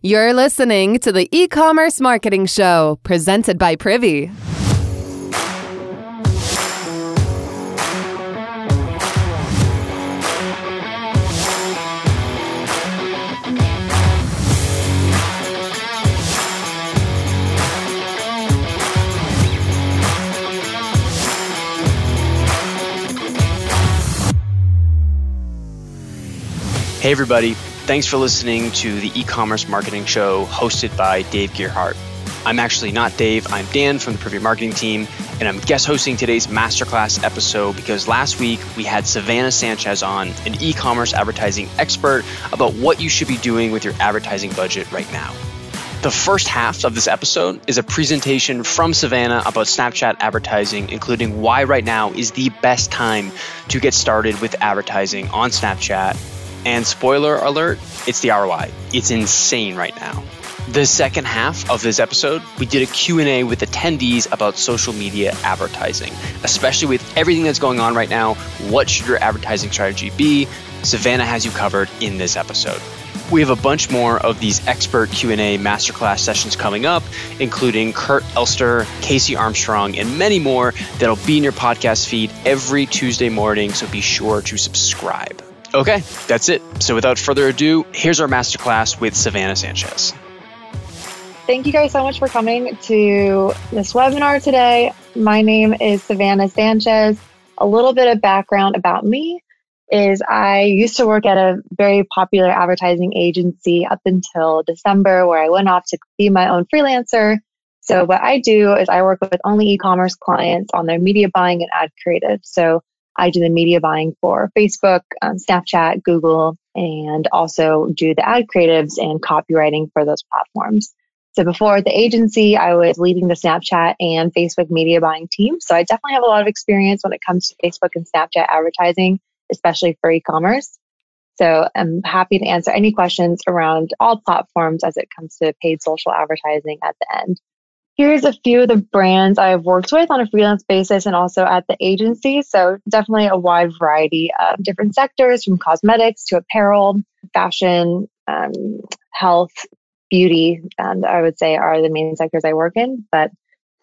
You're listening to the e commerce marketing show presented by Privy. Hey, everybody. Thanks for listening to the e commerce marketing show hosted by Dave Gerhardt. I'm actually not Dave, I'm Dan from the Privy Marketing team, and I'm guest hosting today's masterclass episode because last week we had Savannah Sanchez on, an e commerce advertising expert, about what you should be doing with your advertising budget right now. The first half of this episode is a presentation from Savannah about Snapchat advertising, including why right now is the best time to get started with advertising on Snapchat and spoiler alert, it's the ROI. It's insane right now. The second half of this episode, we did a Q&A with attendees about social media advertising, especially with everything that's going on right now. What should your advertising strategy be? Savannah has you covered in this episode. We have a bunch more of these expert Q&A masterclass sessions coming up, including Kurt Elster, Casey Armstrong, and many more that'll be in your podcast feed every Tuesday morning, so be sure to subscribe. Okay, that's it. So without further ado, here's our masterclass with Savannah Sanchez. Thank you guys so much for coming to this webinar today. My name is Savannah Sanchez. A little bit of background about me is I used to work at a very popular advertising agency up until December, where I went off to be my own freelancer. So, what I do is I work with only e commerce clients on their media buying and ad creative. So, I do the media buying for Facebook, um, Snapchat, Google, and also do the ad creatives and copywriting for those platforms. So before at the agency, I was leading the Snapchat and Facebook media buying team. So I definitely have a lot of experience when it comes to Facebook and Snapchat advertising, especially for e-commerce. So I'm happy to answer any questions around all platforms as it comes to paid social advertising at the end. Here's a few of the brands I've worked with on a freelance basis and also at the agency. So, definitely a wide variety of different sectors from cosmetics to apparel, fashion, um, health, beauty, and I would say are the main sectors I work in, but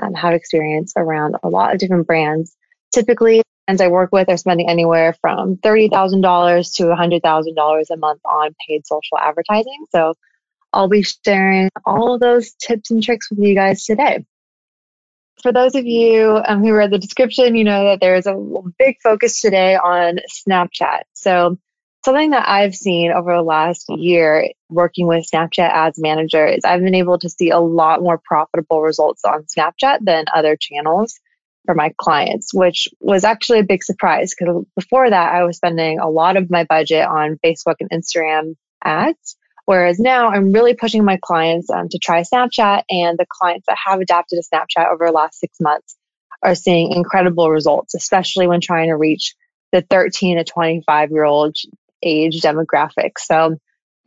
um, have experience around a lot of different brands. Typically, brands I work with are spending anywhere from $30,000 to $100,000 a month on paid social advertising. So, I'll be sharing all those tips and tricks with you guys today. For those of you um, who read the description, you know that there is a big focus today on Snapchat. So, something that I've seen over the last year working with Snapchat Ads Manager is I've been able to see a lot more profitable results on Snapchat than other channels for my clients, which was actually a big surprise because before that, I was spending a lot of my budget on Facebook and Instagram ads. Whereas now I'm really pushing my clients um, to try Snapchat, and the clients that have adapted to Snapchat over the last six months are seeing incredible results, especially when trying to reach the 13 to 25 year old age demographic. So,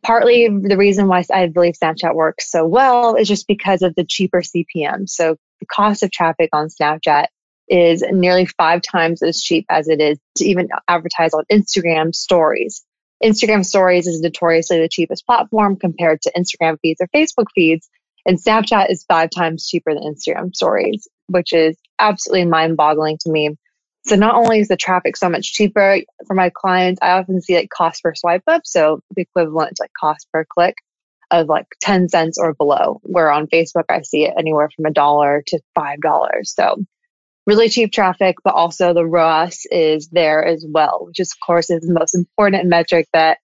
partly the reason why I believe Snapchat works so well is just because of the cheaper CPM. So, the cost of traffic on Snapchat is nearly five times as cheap as it is to even advertise on Instagram stories. Instagram stories is notoriously the cheapest platform compared to Instagram feeds or Facebook feeds. And Snapchat is five times cheaper than Instagram stories, which is absolutely mind boggling to me. So not only is the traffic so much cheaper for my clients, I often see like cost per swipe up. So the equivalent to like cost per click of like 10 cents or below, where on Facebook, I see it anywhere from a dollar to $5. So really cheap traffic, but also the ROAS is there as well, which is, of course is the most important metric that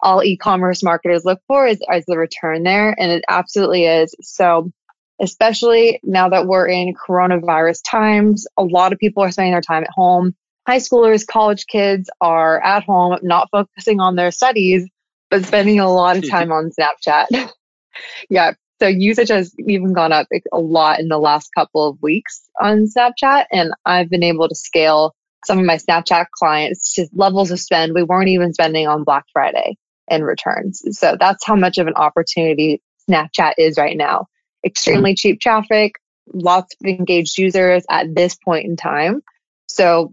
all e-commerce marketers look for is, is the return there. And it absolutely is. So especially now that we're in coronavirus times, a lot of people are spending their time at home. High schoolers, college kids are at home, not focusing on their studies, but spending a lot of time on Snapchat. yeah, so usage has even gone up a lot in the last couple of weeks on Snapchat. And I've been able to scale some of my Snapchat clients to levels of spend we weren't even spending on Black Friday in returns. So that's how much of an opportunity Snapchat is right now. Extremely mm-hmm. cheap traffic, lots of engaged users at this point in time. So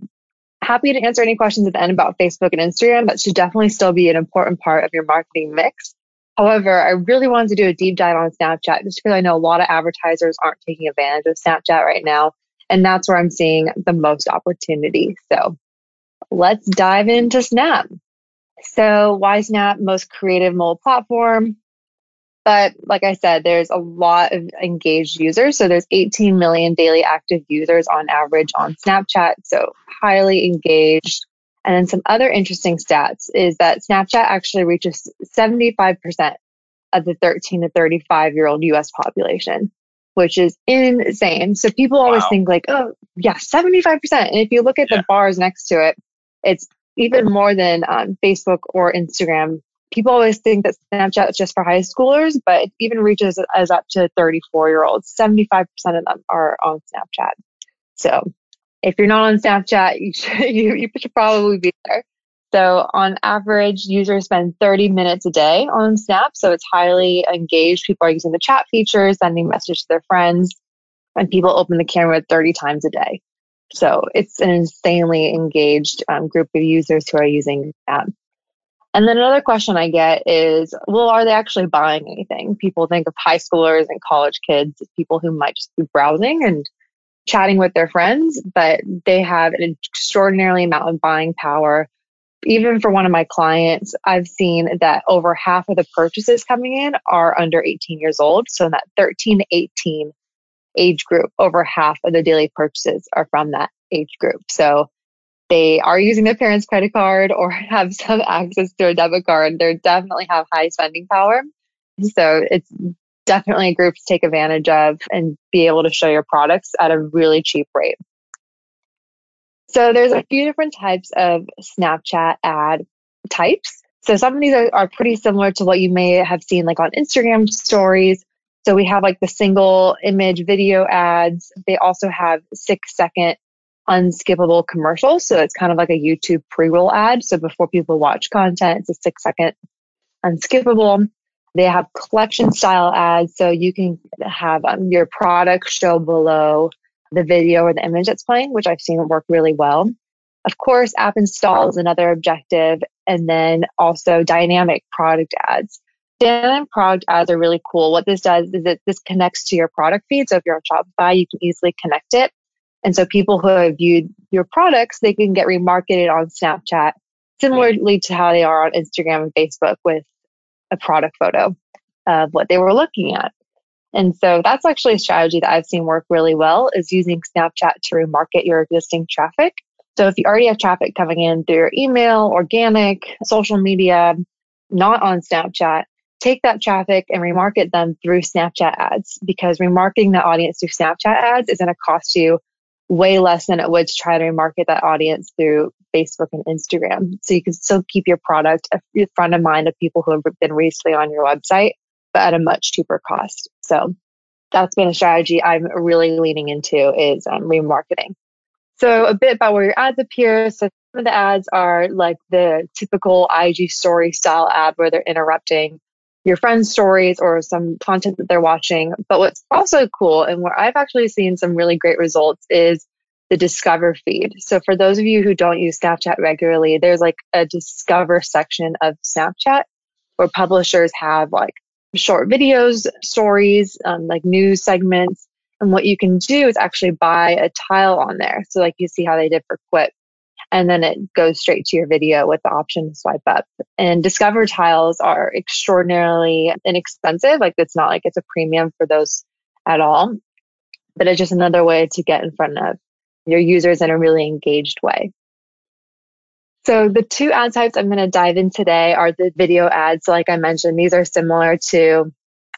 happy to answer any questions at the end about Facebook and Instagram. That should definitely still be an important part of your marketing mix. However, I really wanted to do a deep dive on Snapchat just because I know a lot of advertisers aren't taking advantage of Snapchat right now. And that's where I'm seeing the most opportunity. So let's dive into Snap. So, why Snap? Most creative mobile platform. But like I said, there's a lot of engaged users. So there's 18 million daily active users on average on Snapchat. So highly engaged. And then some other interesting stats is that Snapchat actually reaches 75% of the 13 to 35 year old US population, which is insane. So people always wow. think like, oh, yeah, 75%. And if you look at yeah. the bars next to it, it's even more than um, Facebook or Instagram people always think that Snapchat is just for high schoolers, but it even reaches as up to 34 year olds. 75% of them are on Snapchat. So if you're not on Snapchat, you should, you, you should probably be there. So on average, users spend 30 minutes a day on Snap. So it's highly engaged. People are using the chat features, sending messages to their friends, and people open the camera 30 times a day. So it's an insanely engaged um, group of users who are using Snap. And then another question I get is, well, are they actually buying anything? People think of high schoolers and college kids as people who might just be browsing and chatting with their friends, but they have an extraordinarily amount of buying power. Even for one of my clients, I've seen that over half of the purchases coming in are under 18 years old. So in that 13 to 18 age group, over half of the daily purchases are from that age group. So they are using their parents' credit card or have some access to a debit card, they definitely have high spending power. So it's definitely a group to take advantage of and be able to show your products at a really cheap rate. So there's a few different types of Snapchat ad types. So some of these are, are pretty similar to what you may have seen like on Instagram stories. So we have like the single image video ads. They also have six second unskippable commercial. So it's kind of like a YouTube pre roll ad. So before people watch content, it's a six second unskippable. They have collection style ads. So you can have um, your product show below the video or the image that's playing, which I've seen work really well. Of course, app install is another objective. And then also dynamic product ads. Dynamic product ads are really cool. What this does is it this connects to your product feed. So if you're on Shopify, you can easily connect it and so people who have viewed your products, they can get remarketed on Snapchat, similarly to how they are on Instagram and Facebook with a product photo of what they were looking at. And so that's actually a strategy that I've seen work really well is using Snapchat to remarket your existing traffic. So if you already have traffic coming in through your email, organic, social media, not on Snapchat, take that traffic and remarket them through Snapchat ads because remarketing the audience through Snapchat ads is going to cost you way less than it would to try to market that audience through Facebook and Instagram. So you can still keep your product in front of mind of people who have been recently on your website, but at a much cheaper cost. So that's been a strategy I'm really leaning into is um, remarketing. So a bit about where your ads appear. So some of the ads are like the typical IG story style ad where they're interrupting your friends' stories or some content that they're watching. But what's also cool and where I've actually seen some really great results is the Discover feed. So for those of you who don't use Snapchat regularly, there's like a Discover section of Snapchat where publishers have like short videos, stories, um, like news segments. And what you can do is actually buy a tile on there. So like you see how they did for Quip and then it goes straight to your video with the option to swipe up. And Discover tiles are extraordinarily inexpensive. Like it's not like it's a premium for those at all, but it's just another way to get in front of your users in a really engaged way. So the two ad types I'm going to dive in today are the video ads. Like I mentioned, these are similar to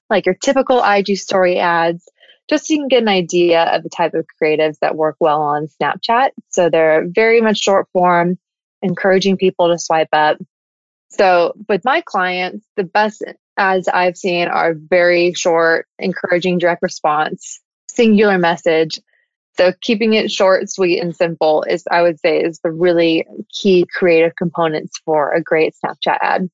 like your typical IG story ads just so you can get an idea of the type of creatives that work well on Snapchat. So they're very much short form, encouraging people to swipe up. So with my clients, the best ads I've seen are very short, encouraging direct response, singular message. So keeping it short, sweet, and simple is, I would say, is the really key creative components for a great Snapchat ad.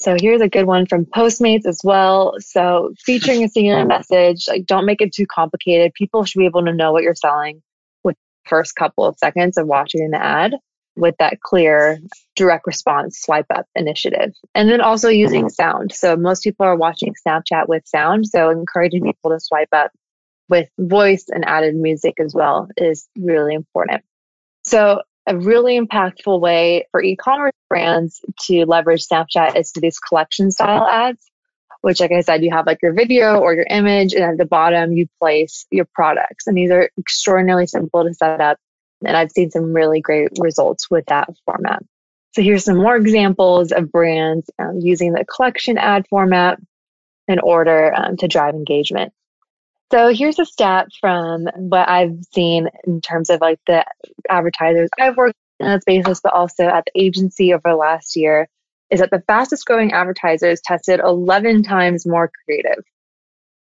So here's a good one from Postmates as well. So featuring a singular message, like don't make it too complicated. People should be able to know what you're selling with the first couple of seconds of watching the ad. with that clear direct response swipe up initiative. And then also using mm-hmm. sound. So most people are watching Snapchat with sound. So encouraging mm-hmm. people to swipe up with voice and added music as well is really important. So a really impactful way for e-commerce brands to leverage Snapchat is to these collection style ads, which like I said, you have like your video or your image and at the bottom you place your products. And these are extraordinarily simple to set up. And I've seen some really great results with that format. So here's some more examples of brands um, using the collection ad format in order um, to drive engagement. So here's a stat from what I've seen in terms of like the advertisers I've worked on this basis, but also at the agency over the last year, is that the fastest growing advertisers tested 11 times more creative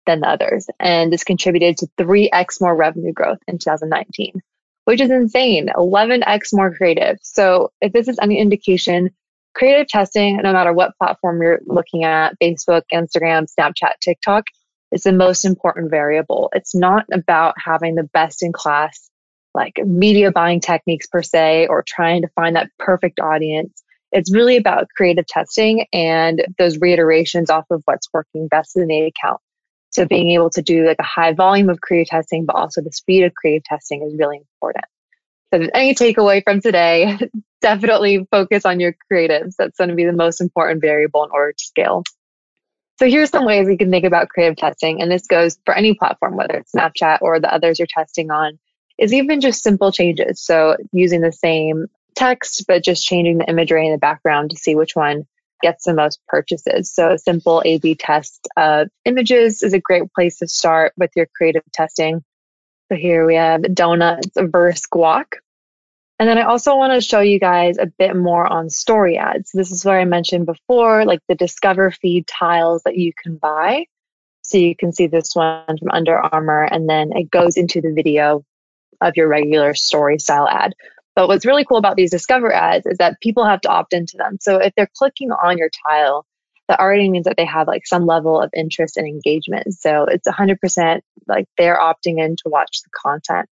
than the others. And this contributed to 3x more revenue growth in 2019, which is insane. 11x more creative. So if this is any indication, creative testing, no matter what platform you're looking at, Facebook, Instagram, Snapchat, TikTok, is the most important variable. It's not about having the best in class like media buying techniques per se or trying to find that perfect audience. It's really about creative testing and those reiterations off of what's working best in the account. So being able to do like a high volume of creative testing, but also the speed of creative testing is really important. So any takeaway from today, definitely focus on your creatives. That's going to be the most important variable in order to scale. So here's some ways we can think about creative testing, and this goes for any platform, whether it's Snapchat or the others you're testing on, is even just simple changes. So using the same text, but just changing the imagery in the background to see which one gets the most purchases. So a simple A-B test of images is a great place to start with your creative testing. So here we have donuts versus guac. And then I also want to show you guys a bit more on story ads. This is where I mentioned before, like the Discover feed tiles that you can buy. So you can see this one from Under Armour, and then it goes into the video of your regular story style ad. But what's really cool about these Discover ads is that people have to opt into them. So if they're clicking on your tile, that already means that they have like some level of interest and engagement. So it's 100% like they're opting in to watch the content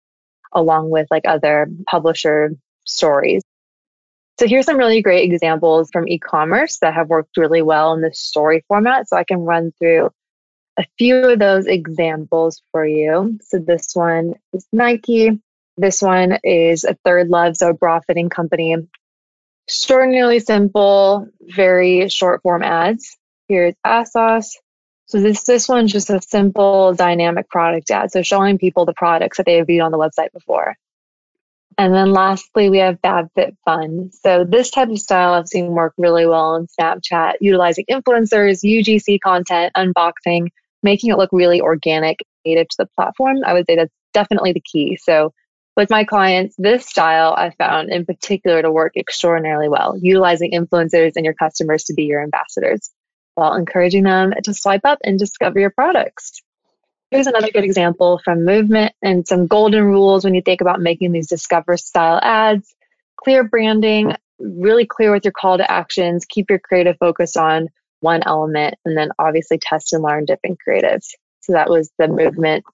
along with like other publisher stories. So here's some really great examples from e-commerce that have worked really well in this story format. So I can run through a few of those examples for you. So this one is Nike. This one is a ThirdLove, so a bra fitting company. Extraordinarily simple, very short form ads. Here's ASOS. So this this one's just a simple dynamic product ad. So showing people the products that they have viewed on the website before. And then lastly, we have FabFitFun. So this type of style I've seen work really well in Snapchat, utilizing influencers, UGC content, unboxing, making it look really organic, native to the platform. I would say that's definitely the key. So with my clients, this style I found in particular to work extraordinarily well, utilizing influencers and your customers to be your ambassadors while encouraging them to swipe up and discover your products. Here's another good example from movement and some golden rules when you think about making these discover style ads. Clear branding, really clear with your call to actions, keep your creative focus on one element, and then obviously test and learn different creatives. So that was the movement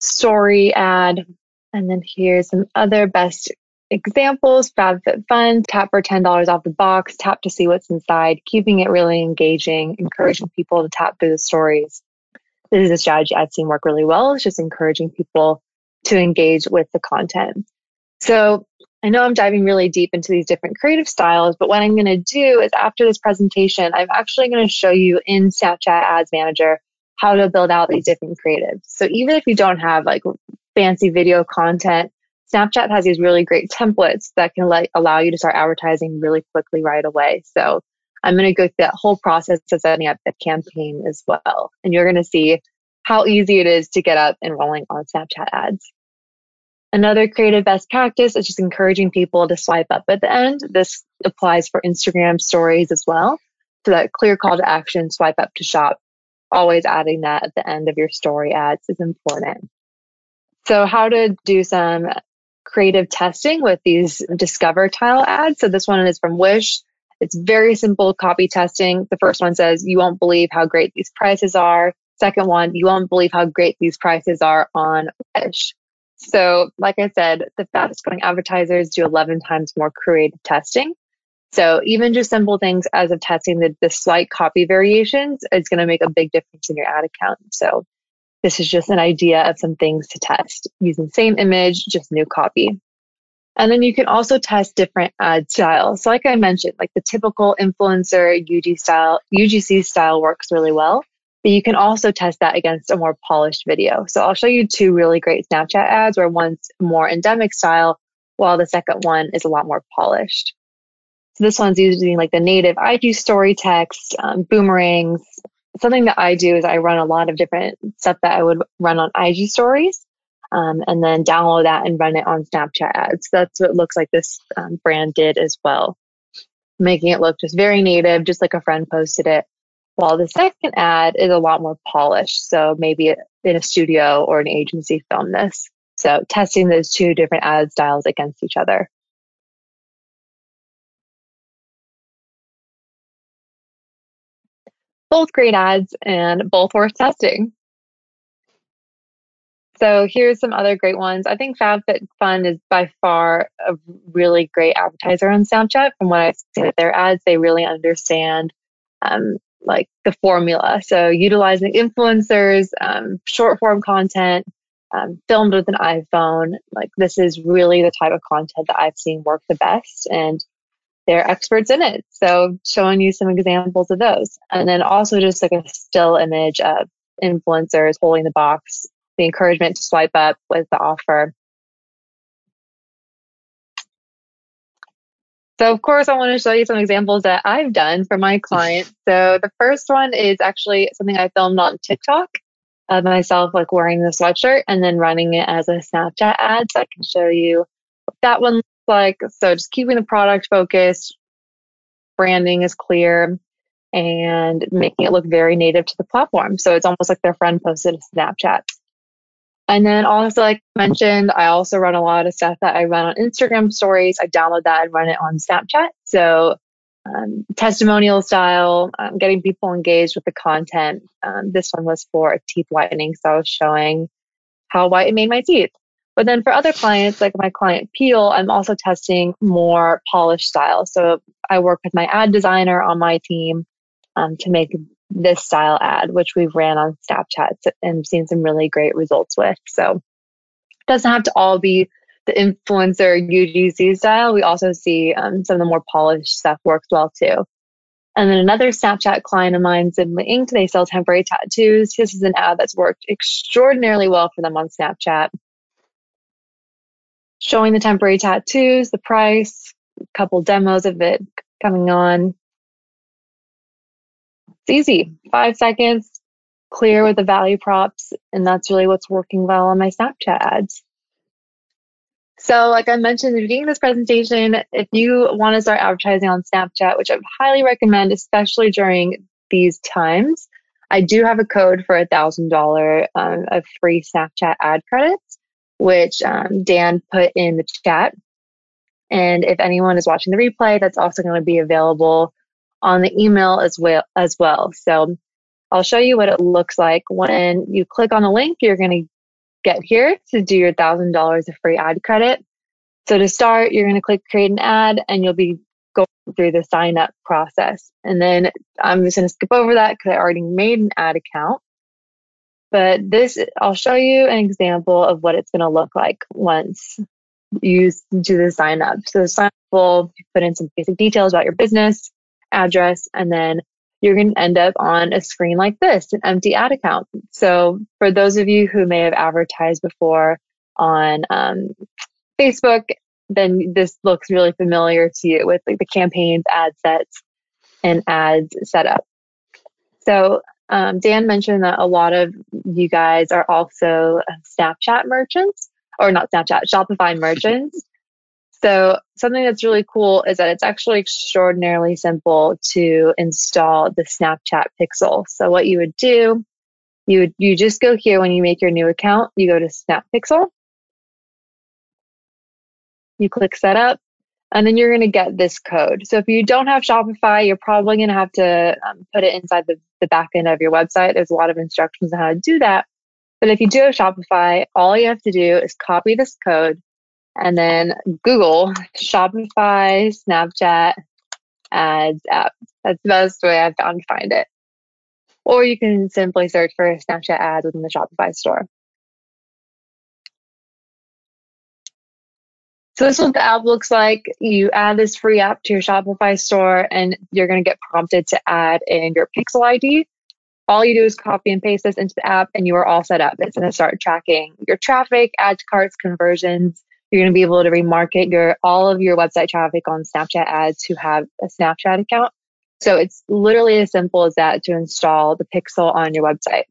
story ad. And then here's some other best examples FabFitFun, tap for $10 off the box, tap to see what's inside, keeping it really engaging, encouraging people to tap through the stories. This is a strategy I've seen work really well. It's just encouraging people to engage with the content. So I know I'm diving really deep into these different creative styles, but what I'm going to do is after this presentation, I'm actually going to show you in Snapchat Ads Manager how to build out these different creatives. So even if you don't have like fancy video content, Snapchat has these really great templates that can like allow you to start advertising really quickly right away. So I'm going to go through that whole process of setting up the campaign as well. And you're going to see how easy it is to get up and rolling on Snapchat ads. Another creative best practice is just encouraging people to swipe up at the end. This applies for Instagram stories as well. So that clear call to action, swipe up to shop, always adding that at the end of your story ads is important. So how to do some creative testing with these Discover tile ads. So this one is from Wish. It's very simple copy testing. The first one says, You won't believe how great these prices are. Second one, you won't believe how great these prices are on Wish. So, like I said, the fastest growing advertisers do 11 times more creative testing. So, even just simple things as of testing the, the slight copy variations is going to make a big difference in your ad account. So, this is just an idea of some things to test using same image, just new copy. And then you can also test different ad styles. So like I mentioned, like the typical influencer UG style, UGC style works really well, but you can also test that against a more polished video. So I'll show you two really great Snapchat ads where one's more endemic style, while the second one is a lot more polished. So this one's using like the native IG story text, um, boomerangs. Something that I do is I run a lot of different stuff that I would run on IG stories um, and then download that and run it on Snapchat ads. That's what looks like this um, brand did as well, making it look just very native, just like a friend posted it. While the second ad is a lot more polished. So maybe in a studio or an agency filmed this. So testing those two different ad styles against each other. Both great ads and both worth testing. So here's some other great ones. I think FabFitFun is by far a really great advertiser on Snapchat. From what I've seen with their ads, they really understand um, like the formula. So utilizing influencers, um, short form content, um, filmed with an iPhone. Like this is really the type of content that I've seen work the best, and they're experts in it. So showing you some examples of those, and then also just like a still image of influencers holding the box the encouragement to swipe up with the offer. So, of course, I want to show you some examples that I've done for my clients. So, the first one is actually something I filmed on TikTok of myself, like wearing the sweatshirt and then running it as a Snapchat ad. So, I can show you that one like. So, just keeping the product focused, branding is clear, and making it look very native to the platform. So, it's almost like their friend posted a Snapchat. And then also, like I mentioned, I also run a lot of stuff that I run on Instagram stories. I download that and run it on Snapchat. So, um, testimonial style, um, getting people engaged with the content. Um, this one was for a teeth whitening. So I was showing how white it made my teeth. But then for other clients, like my client Peel, I'm also testing more polished style. So I work with my ad designer on my team um, to make this style ad, which we've ran on Snapchat and seen some really great results with. So it doesn't have to all be the influencer UGC style. We also see um, some of the more polished stuff works well too. And then another Snapchat client of mine, Zimba Ink, they sell temporary tattoos. This is an ad that's worked extraordinarily well for them on Snapchat. Showing the temporary tattoos, the price, a couple demos of it coming on. It's easy, five seconds, clear with the value props, and that's really what's working well on my Snapchat ads. So, like I mentioned at the beginning of this presentation, if you want to start advertising on Snapchat, which I would highly recommend, especially during these times, I do have a code for a thousand dollar um, of free Snapchat ad credits, which um, Dan put in the chat. And if anyone is watching the replay, that's also going to be available on the email as well as well. So I'll show you what it looks like when you click on the link. You're going to get here to do your thousand dollars of free ad credit. So to start, you're going to click create an ad, and you'll be going through the sign up process. And then I'm just going to skip over that because I already made an ad account. But this, I'll show you an example of what it's going to look like once you do the sign up. So the sign up will put in some basic details about your business, address, and then you're going to end up on a screen like this, an empty ad account. So for those of you who may have advertised before on um, Facebook, then this looks really familiar to you with like the campaigns, ad sets, and ads set up. So um, Dan mentioned that a lot of you guys are also Snapchat merchants, or not Snapchat, Shopify merchants. So something that's really cool is that it's actually extraordinarily simple to install the Snapchat Pixel. So what you would do, you would, you just go here when you make your new account, you go to Snap Pixel, you click setup, and then you're going to get this code. So if you don't have Shopify, you're probably going to have to um, put it inside the, the back end of your website. There's a lot of instructions on how to do that. But if you do have Shopify, all you have to do is copy this code and then Google Shopify Snapchat ads app. That's the best way I've found to find it. Or you can simply search for Snapchat ads within the Shopify store. So this is what the app looks like. You add this free app to your Shopify store and you're going to get prompted to add in your Pixel ID. All you do is copy and paste this into the app and you are all set up. It's going to start tracking your traffic, add to carts, conversions. You're going to be able to remarket your all of your website traffic on Snapchat ads who have a Snapchat account. So it's literally as simple as that to install the Pixel on your website.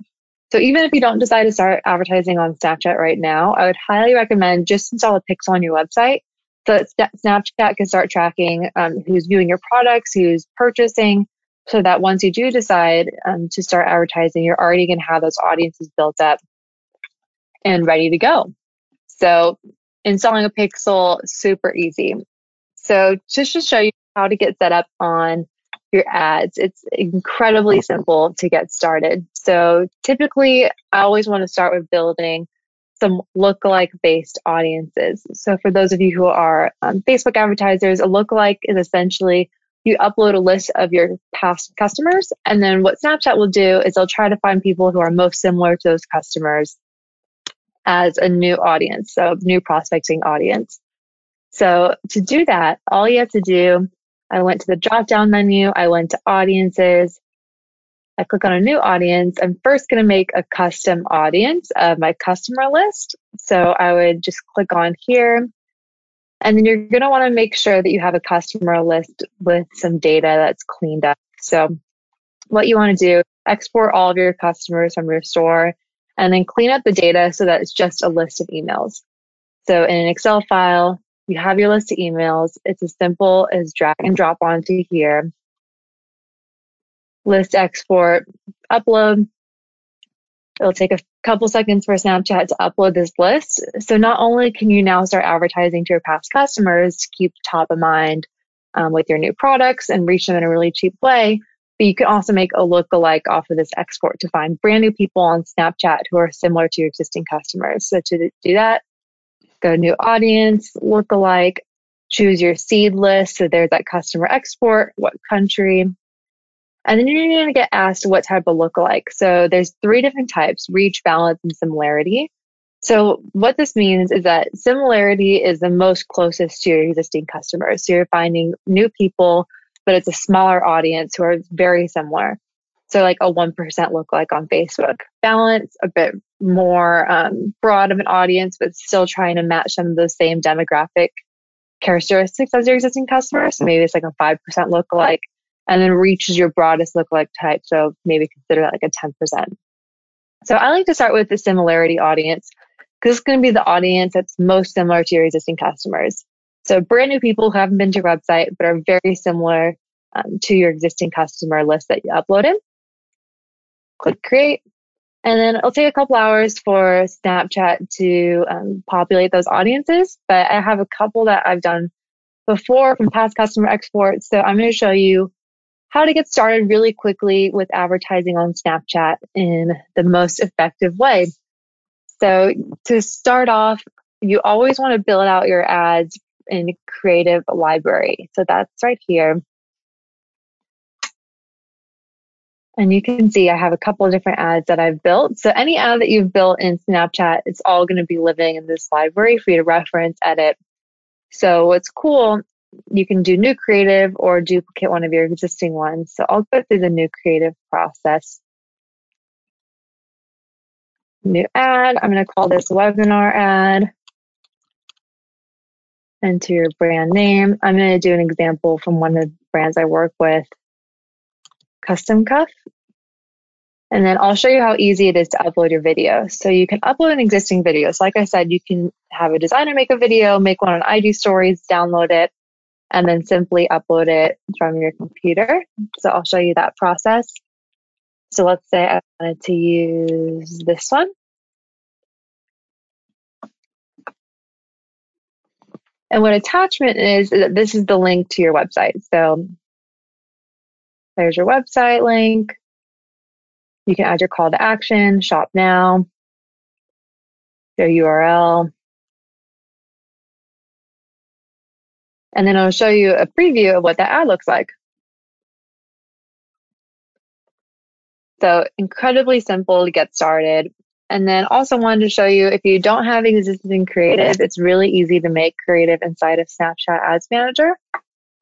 So even if you don't decide to start advertising on Snapchat right now, I would highly recommend just install a pixel on your website so that Snapchat can start tracking um, who's viewing your products, who's purchasing, so that once you do decide um, to start advertising, you're already going to have those audiences built up and ready to go. So installing a pixel, super easy. So just to show you how to get set up on your ads. It's incredibly simple to get started. So typically, I always want to start with building some lookalike based audiences. So for those of you who are um, Facebook advertisers, a lookalike is essentially you upload a list of your past customers, and then what Snapchat will do is they'll try to find people who are most similar to those customers as a new audience, so new prospecting audience. So to do that, all you have to do I went to the drop down menu. I went to audiences. I click on a new audience. I'm first going to make a custom audience of my customer list. So I would just click on here. And then you're going to want to make sure that you have a customer list with some data that's cleaned up. So what you want to do, export all of your customers from your store and then clean up the data so that it's just a list of emails. So in an Excel file, you have your list of emails. It's as simple as drag and drop onto here. List export, upload. It'll take a couple seconds for Snapchat to upload this list. So not only can you now start advertising to your past customers to keep top of mind um, with your new products and reach them in a really cheap way, but you can also make a look-alike off of this export to find brand new people on Snapchat who are similar to your existing customers. So to do that, go new audience, look alike, choose your seed list. So there's that customer export, what country. And then you're going to get asked what type of lookalike. So there's three different types, reach, balance, and similarity. So what this means is that similarity is the most closest to your existing customers. So you're finding new people, but it's a smaller audience who are very similar. So like a 1% lookalike on Facebook. Balance, a bit more um, broad of an audience, but still trying to match some of those same demographic characteristics as your existing customers. So maybe it's like a 5% lookalike and then reaches your broadest lookalike type. So maybe consider that like a 10%. So I like to start with the similarity audience because it's going to be the audience that's most similar to your existing customers. So brand new people who haven't been to your website but are very similar um, to your existing customer list that you uploaded click create. And then it'll take a couple hours for Snapchat to um, populate those audiences. But I have a couple that I've done before from past customer exports. So I'm going to show you how to get started really quickly with advertising on Snapchat in the most effective way. So to start off, you always want to build out your ads in Creative Library. So that's right here. And you can see I have a couple of different ads that I've built. So any ad that you've built in Snapchat, it's all going to be living in this library for you to reference, edit. So what's cool, you can do new creative or duplicate one of your existing ones. So I'll go through the new creative process. New ad, I'm going to call this webinar ad. Enter your brand name. I'm going to do an example from one of the brands I work with custom cuff. And then I'll show you how easy it is to upload your video. So you can upload an existing video. So like I said, you can have a designer make a video, make one on IG stories, download it, and then simply upload it from your computer. So I'll show you that process. So let's say I wanted to use this one. And what attachment is, this is the link to your website. So there's your website link. You can add your call to action, shop now. their URL. And then I'll show you a preview of what that ad looks like. So incredibly simple to get started. And then also wanted to show you if you don't have existing creative, it's really easy to make creative inside of Snapchat Ads Manager.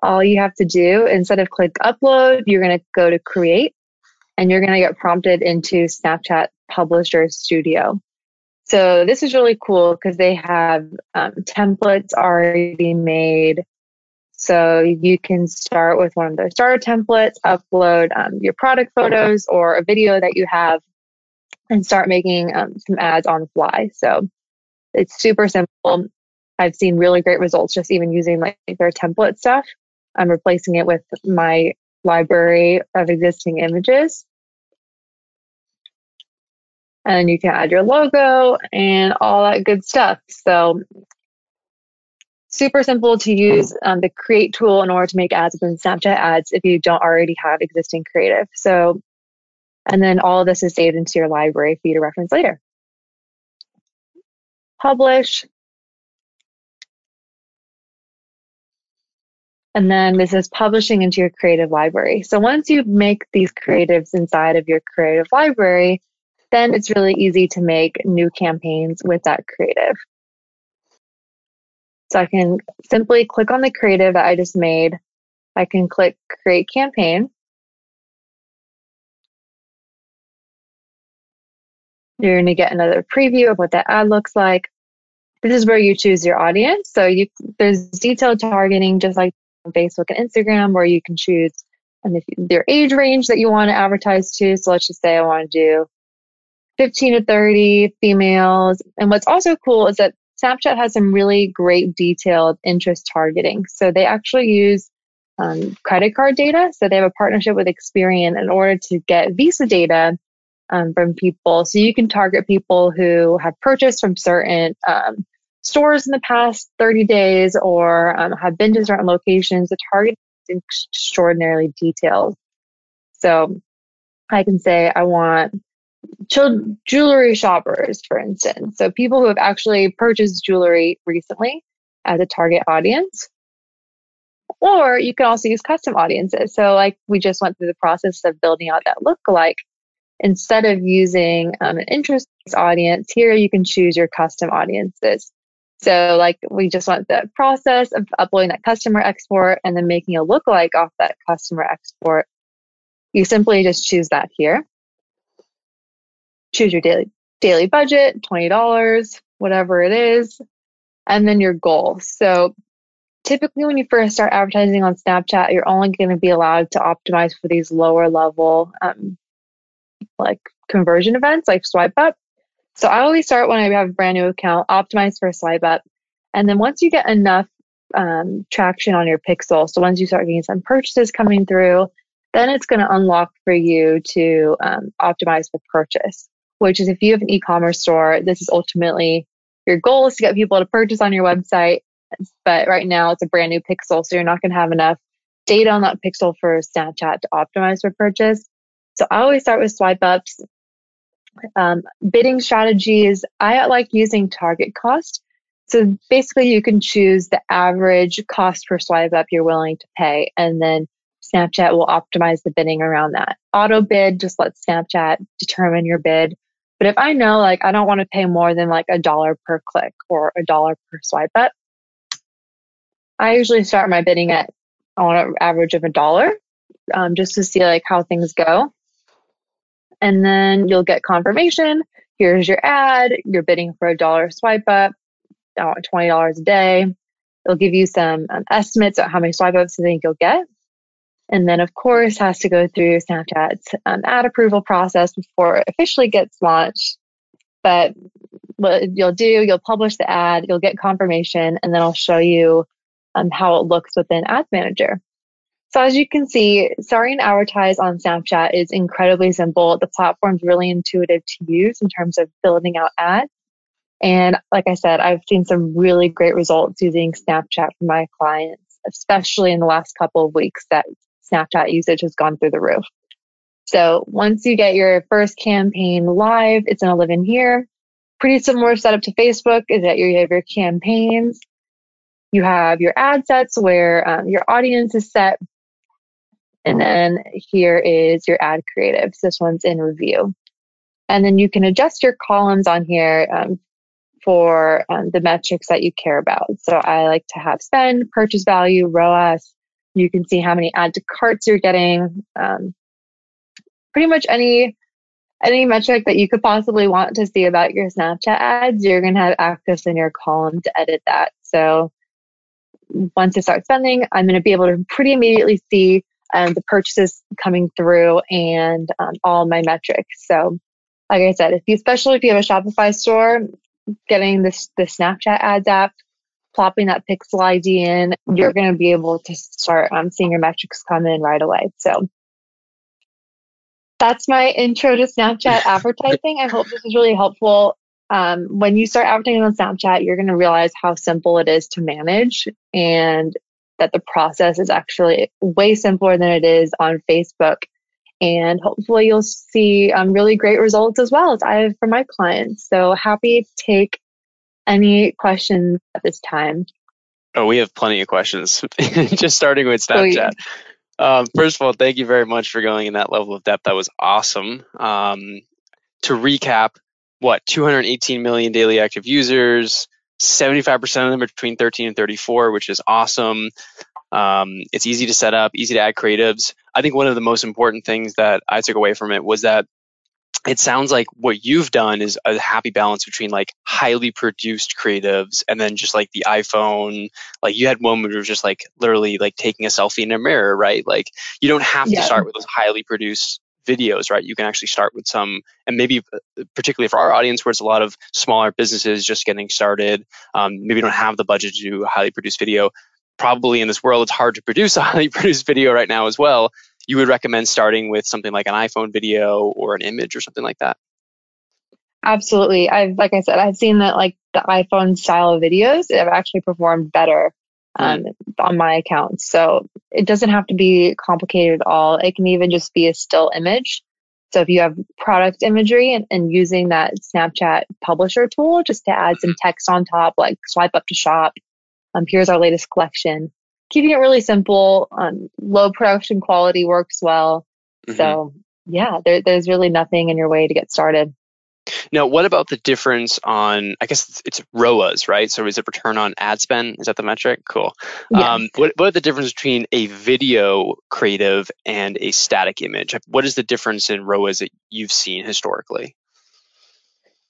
All you have to do, instead of click upload, you're going to go to create and you're going to get prompted into Snapchat Publisher Studio. So this is really cool because they have um, templates already made. So you can start with one of their starter templates, upload um, your product photos or a video that you have, and start making um, some ads on the fly. So it's super simple. I've seen really great results just even using like their template stuff. I'm replacing it with my library of existing images. And you can add your logo and all that good stuff. So super simple to use um, the create tool in order to make ads within Snapchat ads if you don't already have existing creative. So, and then all of this is saved into your library for you to reference later. Publish. And then this is publishing into your creative library. So once you make these creatives inside of your creative library, then it's really easy to make new campaigns with that creative. So I can simply click on the creative that I just made. I can click create campaign. You're going to get another preview of what that ad looks like. This is where you choose your audience. So you there's detailed targeting just like on Facebook and Instagram where you can choose and if their age range that you want to advertise to. So let's just say I want to do 15 to 30 females. And what's also cool is that Snapchat has some really great detailed interest targeting. So they actually use um, credit card data. So they have a partnership with Experian in order to get Visa data um, from people. So you can target people who have purchased from certain um, stores in the past 30 days or um, have been to certain locations. The target is extraordinarily detailed. So I can say I want jewelry shoppers, for instance. So people who have actually purchased jewelry recently as a target audience. Or you can also use custom audiences. So, like we just went through the process of building out that lookalike. Instead of using um, an interest audience, here you can choose your custom audiences. So, like we just went the process of uploading that customer export and then making a lookalike off that customer export. You simply just choose that here choose your daily daily budget, $20, whatever it is, and then your goal. So typically when you first start advertising on Snapchat, you're only going to be allowed to optimize for these lower level um, like conversion events like swipe up. So I always start when I have a brand new account, optimize for swipe up. And then once you get enough um, traction on your pixel, so once you start getting some purchases coming through, then it's going to unlock for you to um, optimize for purchase which is if you have an e-commerce store, this is ultimately your goal is to get people to purchase on your website. But right now it's a brand new pixel, so you're not going to have enough data on that pixel for Snapchat to optimize for purchase. So I always start with swipe ups. Um, bidding strategies, I like using target cost. So basically, you can choose the average cost per swipe up you're willing to pay, and then Snapchat will optimize the bidding around that. Auto bid just lets Snapchat determine your bid but if I know like I don't want to pay more than like a dollar per click or a dollar per swipe up, I usually start my bidding at on an average of a dollar um, just to see like how things go. And then you'll get confirmation. Here's your ad. You're bidding for a dollar swipe up, $20 a day. It'll give you some um, estimates of how many swipe ups you think you'll get. And then, of course, has to go through Snapchat's um, ad approval process before it officially gets launched. But what you'll do, you'll publish the ad, you'll get confirmation, and then I'll show you um, how it looks within Ads Manager. So as you can see, starting to advertise on Snapchat is incredibly simple. The platform's really intuitive to use in terms of building out ads. And like I said, I've seen some really great results using Snapchat for my clients, especially in the last couple of weeks that Snapchat usage has gone through the roof. So once you get your first campaign live, it's going to live in here. pretty similar setup to Facebook is that you have your campaigns, you have your ad sets where um, your audience is set, and then here is your ad creatives. This one's in review. And then you can adjust your columns on here um, for um, the metrics that you care about. So I like to have spend, purchase value, ROAS. You can see how many add to carts you're getting. Um, pretty much any any metric that you could possibly want to see about your Snapchat ads, you're going to have access in your column to edit that. So once I start spending, I'm going to be able to pretty immediately see um, the purchases coming through and um, all my metrics. So, like I said, if you, especially if you have a Shopify store, getting this the Snapchat ads app, plopping that pixel ID in, you're going to be able to start um, seeing your metrics come in right away. So that's my intro to Snapchat advertising. I hope this is really helpful. Um, when you start advertising on Snapchat, you're going to realize how simple it is to manage and that the process is actually way simpler than it is on Facebook. And hopefully, you'll see um, really great results as well as I have for my clients. So happy to take any questions at this time. Oh, we have plenty of questions. Just starting with Snapchat. Um, first of all, thank you very much for going in that level of depth. That was awesome. Um, to recap, what 218 million daily active users, 75% of them are between 13 and 34, which is awesome. Um, it's easy to set up, easy to add creatives. I think one of the most important things that I took away from it was that it sounds like what you've done is a happy balance between like highly produced creatives and then just like the iPhone. Like you had one where it was just like literally like taking a selfie in a mirror, right? Like you don't have yeah. to start with those highly produced videos, right? You can actually start with some, and maybe uh, particularly for our audience where it's a lot of smaller businesses just getting started, um, maybe don't have the budget to do a highly produced video. Probably in this world, it's hard to produce a highly produced video right now as well you would recommend starting with something like an iPhone video or an image or something like that? Absolutely. I've, like I said, I've seen that like the iPhone style videos have actually performed better um, mm. on my account. So it doesn't have to be complicated at all. It can even just be a still image. So if you have product imagery and, and using that Snapchat publisher tool just to add some text on top, like swipe up to shop, um, here's our latest collection keeping it really simple. Um, low production quality works well. Mm-hmm. So yeah, there, there's really nothing in your way to get started. Now, what about the difference on? I guess it's, it's ROAS, right? So is it return on ad spend? Is that the metric? Cool. Yes. Um, what what are the difference between a video creative and a static image? What is the difference in ROAS that you've seen historically?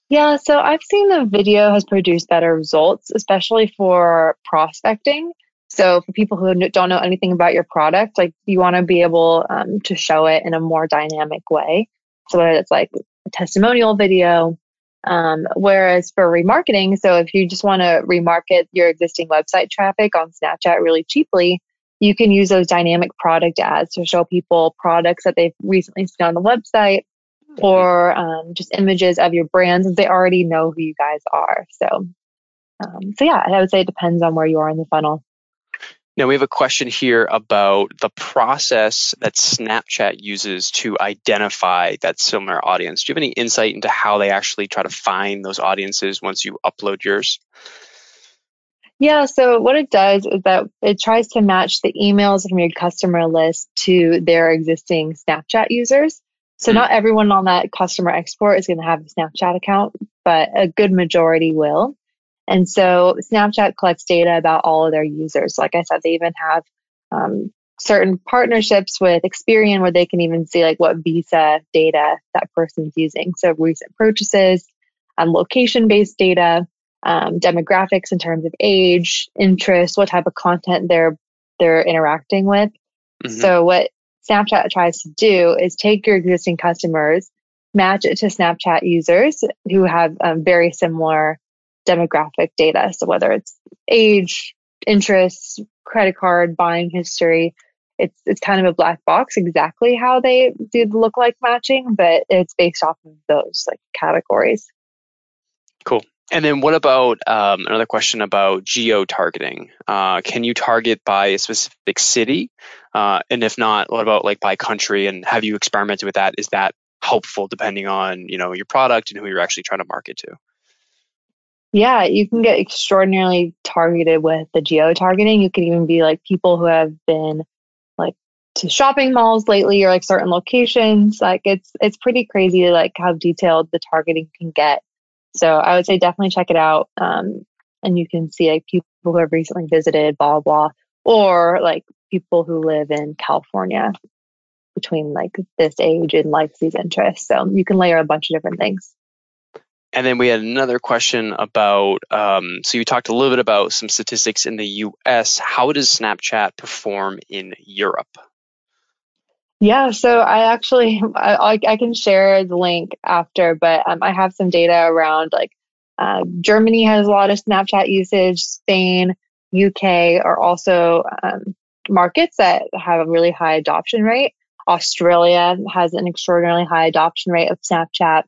Yeah, so I've seen the video has produced better results, especially for prospecting. So for people who don't know anything about your product, like you want to be able um, to show it in a more dynamic way. So whether it's like a testimonial video, um, whereas for remarketing, so if you just want to remarket your existing website traffic on Snapchat really cheaply, you can use those dynamic product ads to show people products that they've recently seen on the website or um, just images of your brands that they already know who you guys are. So, um, so yeah, I would say it depends on where you are in the funnel. Now, we have a question here about the process that Snapchat uses to identify that similar audience. Do you have any insight into how they actually try to find those audiences once you upload yours? Yeah, so what it does is that it tries to match the emails from your customer list to their existing Snapchat users. So, mm-hmm. not everyone on that customer export is going to have a Snapchat account, but a good majority will. And so Snapchat collects data about all of their users. Like I said, they even have um, certain partnerships with Experian where they can even see like what visa data that person's using. So recent purchases, um, location based data, um, demographics in terms of age, interest, what type of content they're they're interacting with. Mm-hmm. So what Snapchat tries to do is take your existing customers, match it to Snapchat users who have um, very similar demographic data. So whether it's age, interests, credit card, buying history, it's it's kind of a black box exactly how they do the look like matching, but it's based off of those like categories. Cool. And then what about um, another question about geo targeting? Uh, can you target by a specific city? Uh, and if not, what about like by country? And have you experimented with that? Is that helpful depending on you know your product and who you're actually trying to market to? Yeah, you can get extraordinarily targeted with the geo targeting. You can even be like people who have been like to shopping malls lately or like certain locations. Like it's it's pretty crazy like how detailed the targeting can get. So I would say definitely check it out. Um, and you can see like people who have recently visited, blah blah, or like people who live in California between like this age and like these interests. So you can layer a bunch of different things. And then we had another question about um, so you talked a little bit about some statistics in the US. How does Snapchat perform in Europe? Yeah, so I actually I, I can share the link after, but um, I have some data around like uh, Germany has a lot of Snapchat usage. Spain, UK are also um, markets that have a really high adoption rate. Australia has an extraordinarily high adoption rate of Snapchat.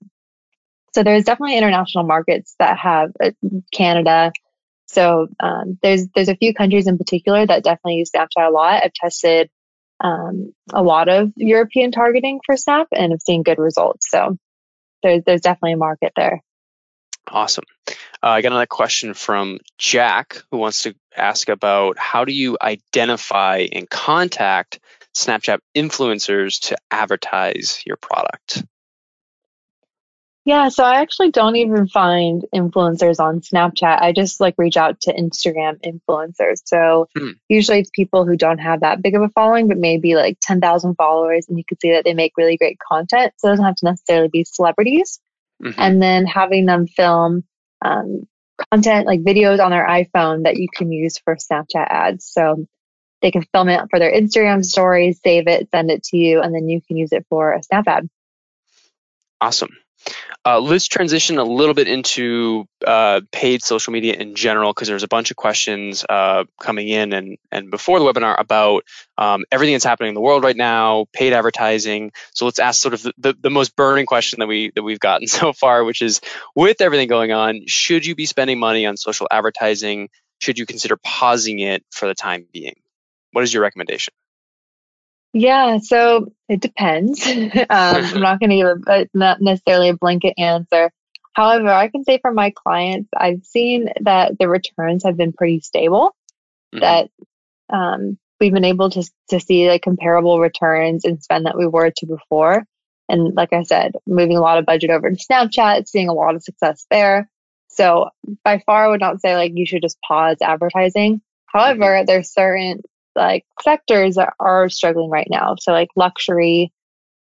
So there's definitely international markets that have uh, Canada. So um, there's there's a few countries in particular that definitely use Snapchat a lot. I've tested um, a lot of European targeting for Snap and have seen good results. So there's there's definitely a market there. Awesome. Uh, I got another question from Jack who wants to ask about how do you identify and contact Snapchat influencers to advertise your product? Yeah, so I actually don't even find influencers on Snapchat. I just like reach out to Instagram influencers. So hmm. usually it's people who don't have that big of a following, but maybe like 10,000 followers, and you can see that they make really great content. So it doesn't have to necessarily be celebrities. Mm-hmm. And then having them film um, content like videos on their iPhone that you can use for Snapchat ads. So they can film it for their Instagram stories, save it, send it to you, and then you can use it for a Snap ad. Awesome. Uh, let's transition a little bit into uh, paid social media in general because there's a bunch of questions uh, coming in and, and before the webinar about um, everything that's happening in the world right now, paid advertising. So let's ask sort of the, the, the most burning question that we that we've gotten so far, which is with everything going on, should you be spending money on social advertising? Should you consider pausing it for the time being? What is your recommendation? Yeah, so it depends. um, I'm not going to give a, not necessarily a blanket answer. However, I can say for my clients, I've seen that the returns have been pretty stable. Mm-hmm. That um, we've been able to to see like comparable returns and spend that we were to before. And like I said, moving a lot of budget over to Snapchat, seeing a lot of success there. So by far, I would not say like you should just pause advertising. However, mm-hmm. there's certain like sectors that are struggling right now. So like luxury,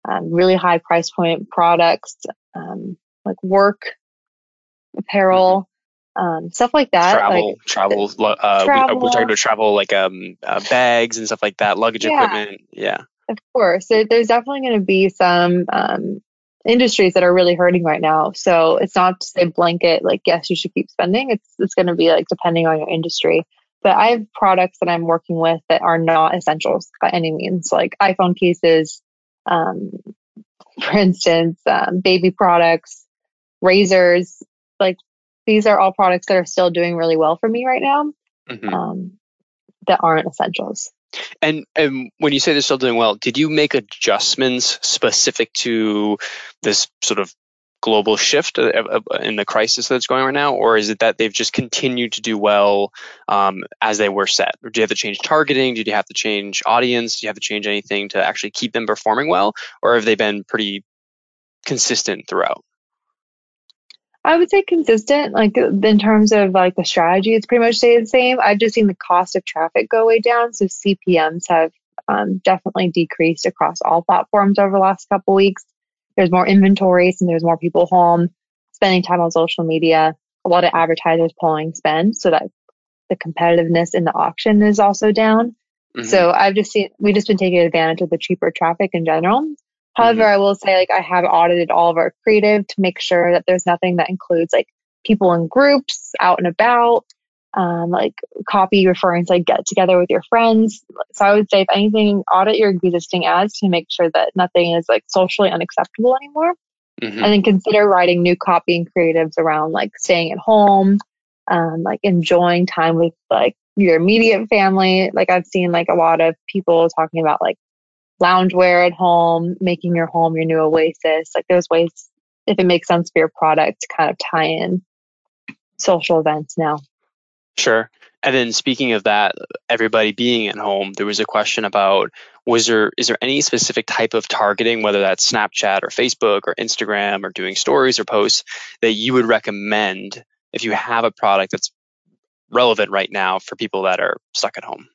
um, really high price point products, um, like work apparel, um, stuff like that. Travel, like, travel, uh, travel. We, are talking about travel, like um, uh, bags and stuff like that, luggage yeah, equipment. Yeah, of course. there's definitely going to be some um, industries that are really hurting right now. So it's not to say blanket like yes, you should keep spending. It's it's going to be like depending on your industry. But I have products that I'm working with that are not essentials by any means, like iPhone cases, um, for instance, um, baby products, razors. Like these are all products that are still doing really well for me right now mm-hmm. um, that aren't essentials. And and when you say they're still doing well, did you make adjustments specific to this sort of global shift in the crisis that's going right now, or is it that they've just continued to do well um, as they were set? Or do you have to change targeting? Did you have to change audience? Do you have to change anything to actually keep them performing well, or have they been pretty consistent throughout? I would say consistent, like in terms of like the strategy, it's pretty much stayed the same. I've just seen the cost of traffic go way down, so CPMS have um, definitely decreased across all platforms over the last couple weeks there's more inventory, and there's more people home spending time on social media. A lot of advertisers pulling spend so that the competitiveness in the auction is also down. Mm-hmm. So I've just seen we've just been taking advantage of the cheaper traffic in general. However, mm-hmm. I will say like I have audited all of our creative to make sure that there's nothing that includes like people in groups out and about, um, like copy referring to like get together with your friends. So I would say, if anything, audit your existing ads to make sure that nothing is like socially unacceptable anymore. Mm-hmm. And then consider writing new copy and creatives around like staying at home, um, like enjoying time with like your immediate family. Like I've seen like a lot of people talking about like loungewear at home, making your home your new oasis. Like there's ways, if it makes sense for your product, to kind of tie in social events now. Sure. And then speaking of that, everybody being at home, there was a question about was there is there any specific type of targeting, whether that's Snapchat or Facebook or Instagram or doing stories or posts that you would recommend if you have a product that's relevant right now for people that are stuck at home?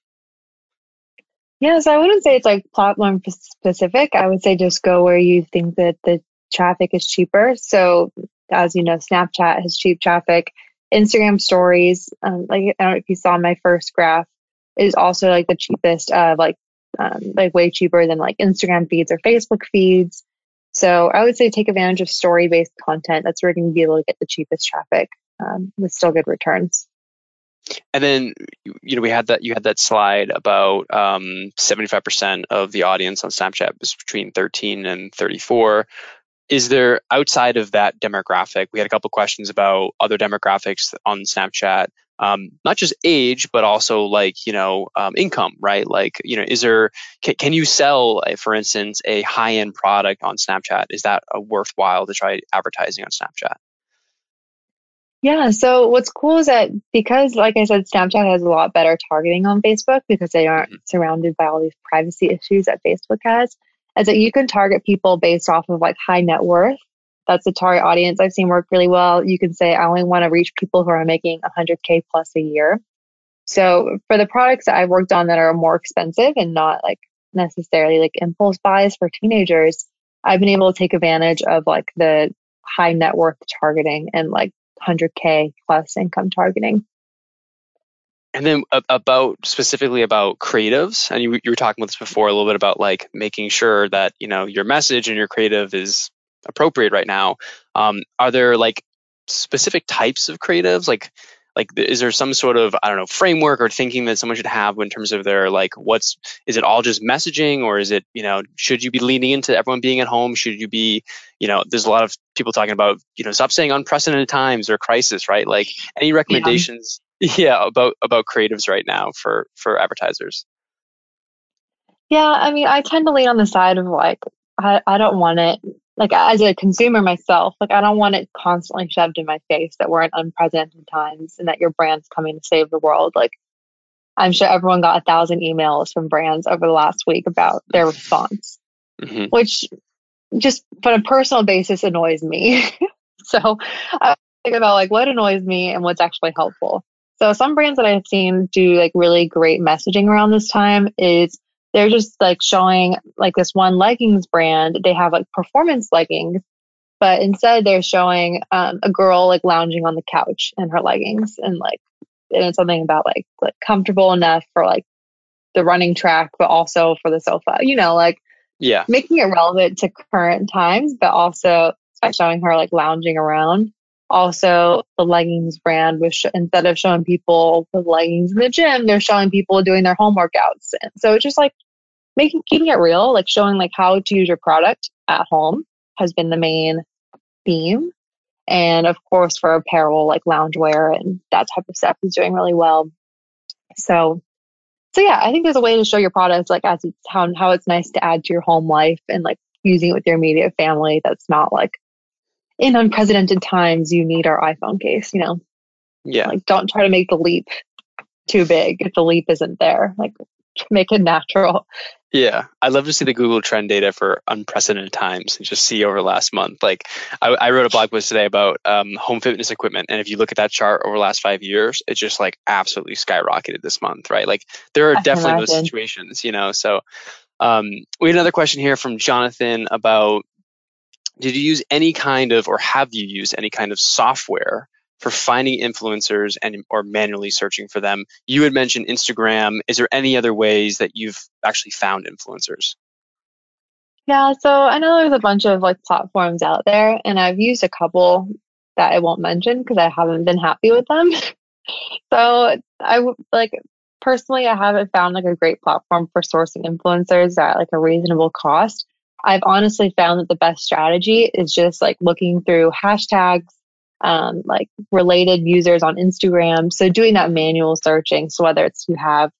Yeah, so I wouldn't say it's like platform specific. I would say just go where you think that the traffic is cheaper. So, as you know, Snapchat has cheap traffic. Instagram stories, um, like I don't know if you saw my first graph, is also like the cheapest, uh, like um, like way cheaper than like Instagram feeds or Facebook feeds. So I would say take advantage of story based content. That's where you're going to be able to get the cheapest traffic um, with still good returns. And then you know we had that you had that slide about um, 75% of the audience on Snapchat was between 13 and 34 is there outside of that demographic we had a couple questions about other demographics on snapchat um, not just age but also like you know um, income right? Like you know is there can, can you sell for instance a high end product on snapchat? Is that a worthwhile to try advertising on snapchat? Yeah so what's cool is that because like i said snapchat has a lot better targeting on facebook because they aren't mm-hmm. surrounded by all these privacy issues that facebook has is that you can target people based off of like high net worth. That's the target audience I've seen work really well. You can say, I only want to reach people who are making 100K plus a year. So for the products that I've worked on that are more expensive and not like necessarily like impulse buys for teenagers, I've been able to take advantage of like the high net worth targeting and like 100K plus income targeting. And then about specifically about creatives, and you, you were talking about this before a little bit about like making sure that you know your message and your creative is appropriate right now. Um, are there like specific types of creatives? Like, like is there some sort of I don't know framework or thinking that someone should have in terms of their like what's is it all just messaging or is it you know should you be leaning into everyone being at home? Should you be you know there's a lot of people talking about you know stop saying unprecedented times or crisis, right? Like any recommendations? Yeah about about creatives right now for for advertisers. Yeah i mean i tend to lean on the side of like i, I don't want it like as a consumer myself like i don't want it constantly shoved in my face that we're in unprecedented times and that your brand's coming to save the world. Like i'm sure everyone got a thousand emails from brands over the last week about their response mm-hmm. which just on a personal basis annoys me. So i think about like what annoys me and what's actually helpful so some brands that I've seen do like really great messaging around this time is they're just like showing like this one leggings brand. They have like performance leggings, but instead they're showing um, a girl like lounging on the couch in her leggings and like and it's something about like like comfortable enough for like the running track, but also for the sofa. You know, like yeah, making it relevant to current times, but also showing her like lounging around also the leggings brand was sh- instead of showing people with leggings in the gym they're showing people doing their home workouts. And so it's just like making keeping it real like showing like how to use your product at home has been the main theme. And of course for apparel like loungewear and that type of stuff is doing really well. So so yeah i think there's a way to show your products like as it's how, how it's nice to add to your home life and like using it with your immediate family that's not like in unprecedented times, you need our iPhone case, you know? Yeah. Like, don't try to make the leap too big if the leap isn't there. Like, make it natural. Yeah, I'd love to see the Google Trend data for unprecedented times and just see over last month. Like, I, I wrote a blog post today about um, home fitness equipment, and if you look at that chart over the last five years, it's just like absolutely skyrocketed this month, right? Like, there are I definitely those situations, you know. So, um, we had another question here from Jonathan about did you use any kind of or have you used any kind of software for finding influencers and or manually searching for them? You had mentioned instagram. Is there any other ways that you've actually found influencers? Yeah so i know there's a bunch of like platforms out there and i've used a couple that i won't mention because i haven't been happy with them. So i like personally i haven't found like a great platform for sourcing influencers at like a reasonable cost I've honestly found that the best strategy is just like looking through hashtags, um, like related users on Instagram. So doing that manual searching. So whether it's you have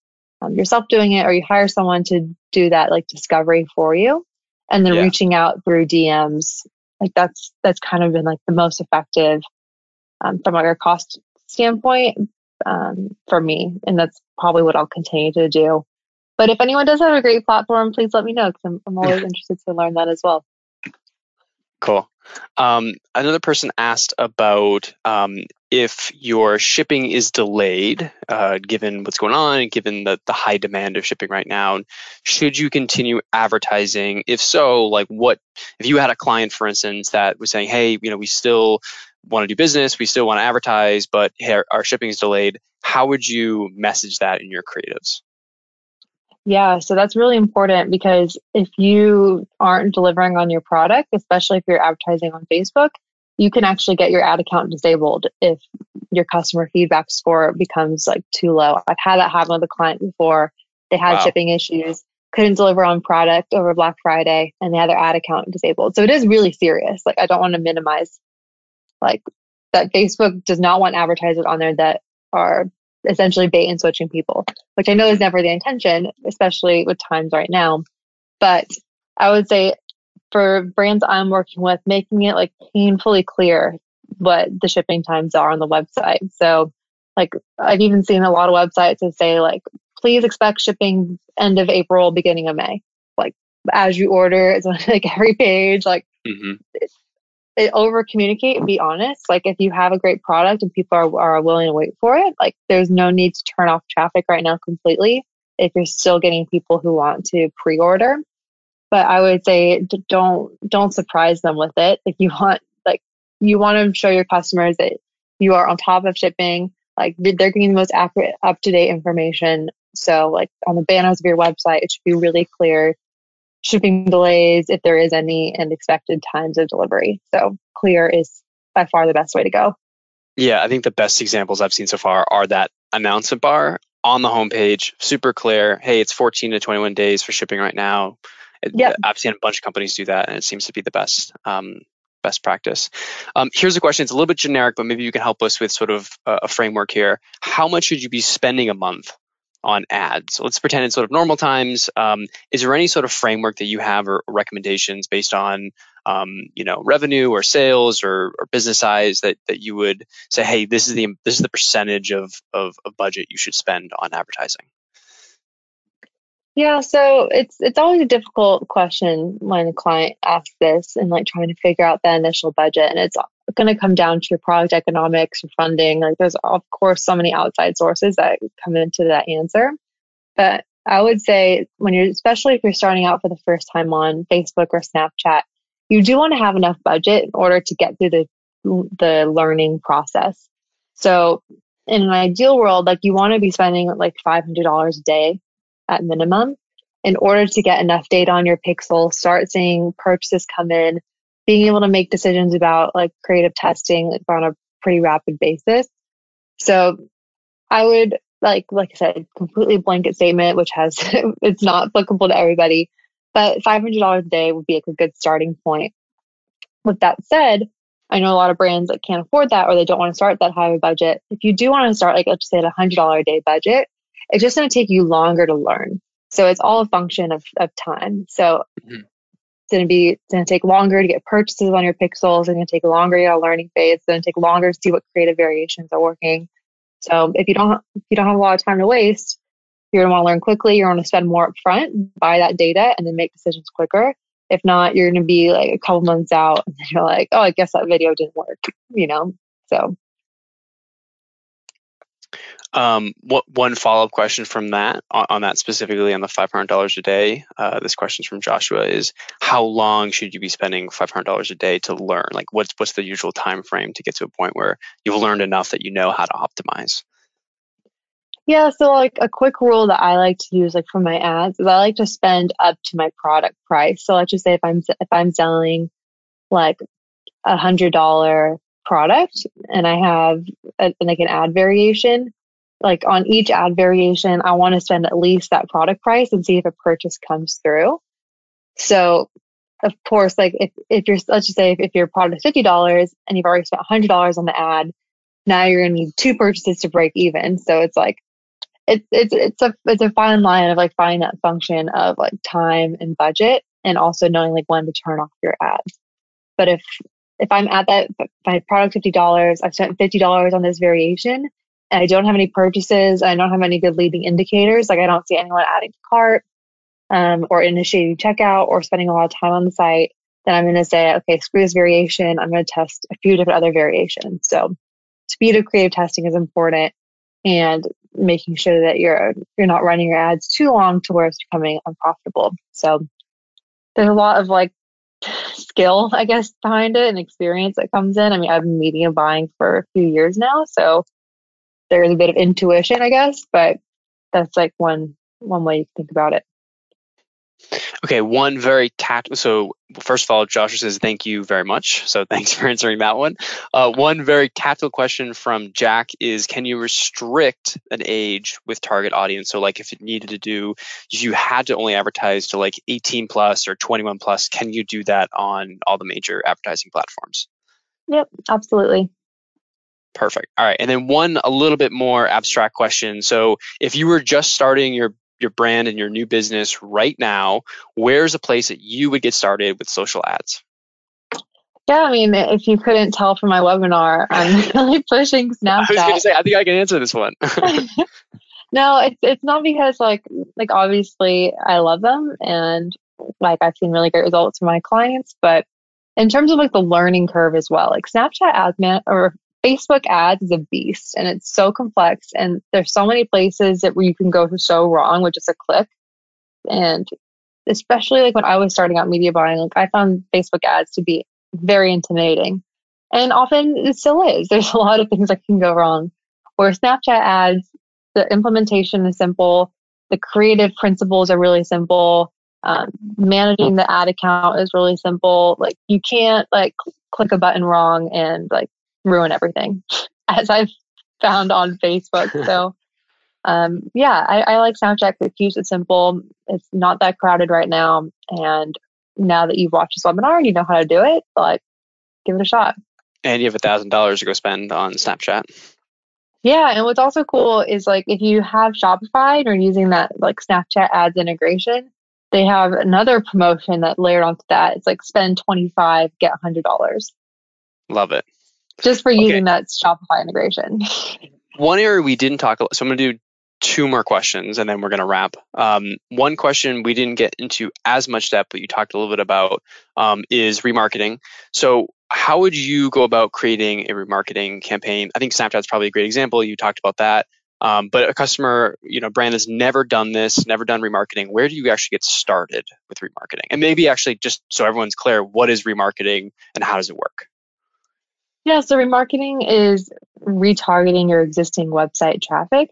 um, yourself doing it or you hire someone to do that like discovery for you, and then yeah. reaching out through DMs. Like that's that's kind of been like the most effective um, from like a cost standpoint um, for me, and that's probably what I'll continue to do. But if anyone does have a great platform, please let me know because I'm, I'm always interested to learn that as well. Cool. Um, another person asked about um, if your shipping is delayed, uh, given what's going on and given the, the high demand of shipping right now, should you continue advertising? If so, like what, if you had a client, for instance, that was saying, hey, you know, we still want to do business, we still want to advertise, but hey, our, our shipping is delayed, how would you message that in your creatives? Yeah, so that's really important because if you aren't delivering on your product, especially if you're advertising on Facebook, you can actually get your ad account disabled if your customer feedback score becomes like too low. I've had that happen with a client before. They had wow. shipping issues, couldn't deliver on product over Black Friday, and they had their ad account disabled. So it is really serious. Like I don't want to minimize like that Facebook does not want advertisers on there that are essentially bait and switching people, which I know is never the intention, especially with times right now. But I would say for brands I'm working with, making it like painfully clear what the shipping times are on the website. So, like, I've even seen a lot of websites that say, like, please expect shipping end of April, beginning of May. Like, as you order, it's on like every page. Like, mm-hmm over communicate and be honest. Like if you have a great product and people are, are willing to wait for it like there's no need to turn off traffic right now completely if you're still getting people who want to pre-order. But i would say don't don't surprise them with it. If you want like you want to show your customers that you are on top of shipping. Like they're getting the most accurate up to date information. So like on the banners of your website it should be really clear shipping delays, if there is any, and expected times of delivery. So clear is by far the best way to go. Yeah, I think the best examples I've seen so far are that announcement bar on the homepage, super clear. Hey, it's 14 to 21 days for shipping right now. Yeah, I've seen a bunch of companies do that, and it seems to be the best um, best practice. Um, here's a question. It's a little bit generic, but maybe you can help us with sort of a, a framework here. How much should you be spending a month on ads. So let's pretend it's sort of normal times. Um, is there any sort of framework that you have or recommendations based on um, you know revenue or sales or, or, business size that that you would say, hey, this is the this is the percentage of, of of budget you should spend on advertising? Yeah, so it's it's always a difficult question when a client asks this and like trying to figure out the initial budget, and it's going to come down to your product economics, or funding. Like there's of course so many outside sources that come into that answer. But I would say when you're especially if you're starting out for the first time on Facebook or Snapchat, you do want to have enough budget in order to get through the the learning process. So in an ideal world, like you want to be spending like $500 a day at minimum in order to get enough data on your pixel, start seeing purchases come in, being able to make decisions about like creative testing like, on a pretty rapid basis. So I would like like I said, completely blanket statement, which has it's not applicable to everybody, but five hundred dollars a day would be like a good starting point. With that said, I know a lot of brands that can't afford that or they don't want to start that high of a budget. If you do want to start like let's say at a hundred dollar a day budget, it's just going to take you longer to learn. So it's all a function of, of time. So mm-hmm going to be going to take longer to get purchases on your pixels. It's going to take longer to get a learning phase. It's going to take longer to see what creative variations are working. So if you don't if you don't have a lot of time to waste, you're going to want to learn quickly. You're going to spend more upfront, buy that data, and then make decisions quicker. If not, you're going to be like a couple months out, and you're like, oh, I guess that video didn't work. You know, so um, what one follow up question from that on, on, that specifically on the five hundred dollars a day? Uh, this question is from Joshua: is how long should you be spending five hundred dollars a day to learn? Like, what's what's the usual time frame to get to a point where you've learned enough that you know how to optimize? Yeah, so like a quick rule that I like to use like for my ads is I like to spend up to my product price. So let's just say if I'm if I'm selling like a hundred dollar product and I have a, like an ad variation, like on each ad variation, I want to spend at least that product price and see if a purchase comes through. So of course, like if, if you're, let's just say if, if your product is $50 and you've already spent $100 on the ad, now you're going to need two purchases to break even. So it's like, it's, it's, it's a, it's a fine line of like finding that function of like time and budget and also knowing like when to turn off your ads. But if if I'm at that my product fifty dollars, I've spent fifty dollars on this variation, I don't have any purchases, I don't have any good leading indicators, like I don't see anyone adding to cart, um, or initiating checkout, or spending a lot of time on the site, then I'm going to say, okay, screw this variation. I'm going to test a few different other variations. So speed of creative testing is important, and making sure that you're you're not running your ads too long to where it's becoming unprofitable. So there's a lot of like skill, I guess, behind it and experience that comes in. I mean, I've been media buying for a few years now, so there's a bit of intuition, I guess, but that's like one one way you think about it. Okay, one very tactical. So first of all, Joshua says thank you very much. So thanks for answering that one. Uh, one very tactical question from Jack is: Can you restrict an age with target audience? So like if it needed to do, if you had to only advertise to like 18 plus or 21 plus, can you do that on all the major advertising platforms? Yep, absolutely. Perfect. All right. And then one a little bit more abstract question. So if you were just starting your your brand and your new business right now, where's a place that you would get started with social ads? Yeah, I mean, if you couldn't tell from my webinar, I'm really pushing Snapchat. I was going to say, I think I can answer this one. no, it's it's not because like like obviously I love them and like I've seen really great results for my clients, but in terms of like the learning curve as well, like Snapchat ads man or Facebook ads is a beast and it's so complex and there's so many places that where you can go so wrong with just a click. And especially like when I was starting out media buying, like I found Facebook ads to be very intimidating. And often it still is. There's a lot of things that can go wrong. Where Snapchat ads, the implementation is simple, the creative principles are really simple. Um, managing the ad account is really simple. Like you can't like click a button wrong and like ruin everything, as I've found on Facebook. So, um, yeah, I, I like Snapchat. It keeps it simple. It's not that crowded right now. And now that you've watched this webinar and you know how to do it, like, give it a shot. And you have a thousand dollars to go spend on Snapchat. Yeah, and what's also cool is like if you have Shopify and you're using that like Snapchat ads integration, they have another promotion that layered onto that. It's like spend twenty five, get hundred dollars. Love it just for using okay. that Shopify integration. one area we didn't talk about, so I'm going to do two more questions and then we're going to wrap. Um, one question we didn't get into as much depth, but you talked a little bit about um, is remarketing. So, how would you go about creating a remarketing campaign? I think Snapchat's probably a great example. You talked about that. Um, but a customer, you know, brand has never done this, never done remarketing. Where do you actually get started with remarketing? And maybe actually just so everyone's clear, what is remarketing and how does it work? Yeah, so remarketing is retargeting your existing website traffic.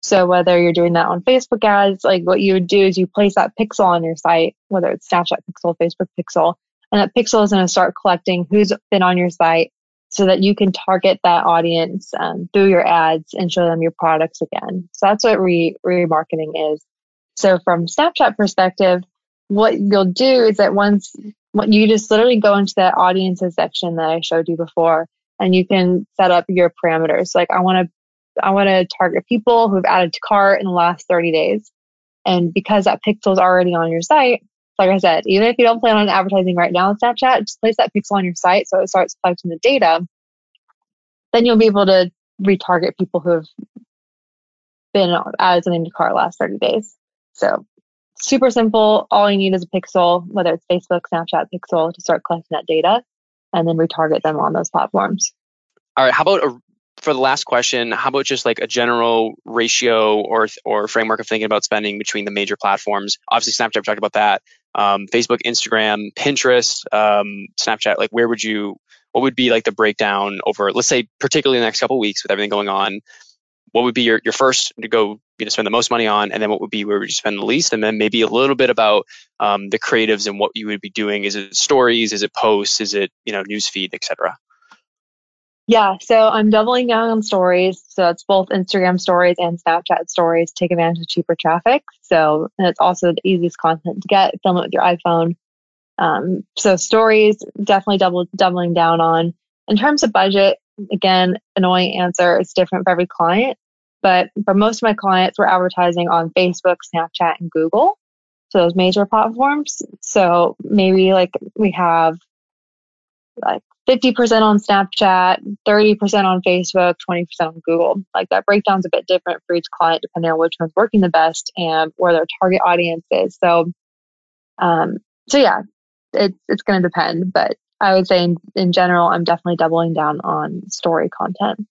So whether you're doing that on Facebook ads, like what you would do is you place that pixel on your site, whether it's Snapchat pixel, Facebook pixel, and that pixel is going to start collecting who's been on your site so that you can target that audience um, through your ads and show them your products again. So that's what re- remarketing is. So from Snapchat perspective, what you'll do is that once you just literally go into that audiences section that I showed you before, and you can set up your parameters. Like I want to, I want to target people who've added to cart in the last 30 days. And because that pixel is already on your site, like I said, even if you don't plan on advertising right now on Snapchat, just place that pixel on your site so it starts collecting the data. Then you'll be able to retarget people who have been added something to cart last 30 days. So super simple. All you need is a pixel, whether it's Facebook, Snapchat pixel, to start collecting that data and then retarget them on those platforms. All right. How about a, for the last question? How about just like a general ratio or or framework of thinking about spending between the major platforms? Obviously, Snapchat. We talked about that. Um, Facebook, Instagram, Pinterest, um, Snapchat. Like, where would you? What would be like the breakdown over? Let's say, particularly the next couple weeks with everything going on what would be your, your first to go you know spend the most money on and then what would be where would you spend the least? And then maybe a little bit about um, the creatives and what you would be doing. Is it stories? Is it posts? Is it you know newsfeed etc yeah so i'm doubling down on stories. So it's both instagram stories and snapchat stories take advantage of cheaper traffic. So it's also the easiest content to get film it with your iphone. Um, so stories definitely double doubling down on. In terms of budget again annoying answer it's different for every client but for most of my clients, we're advertising on Facebook, Snapchat, and Google. So those major platforms. So maybe like we have like 50% on Snapchat, 30% on Facebook, 20% on Google. Like that breakdown's a bit different for each client depending on which one's working the best and where their target audience is. So, um, so yeah, it's it's to depend, but I would say in, in general, I'm definitely doubling down on story content.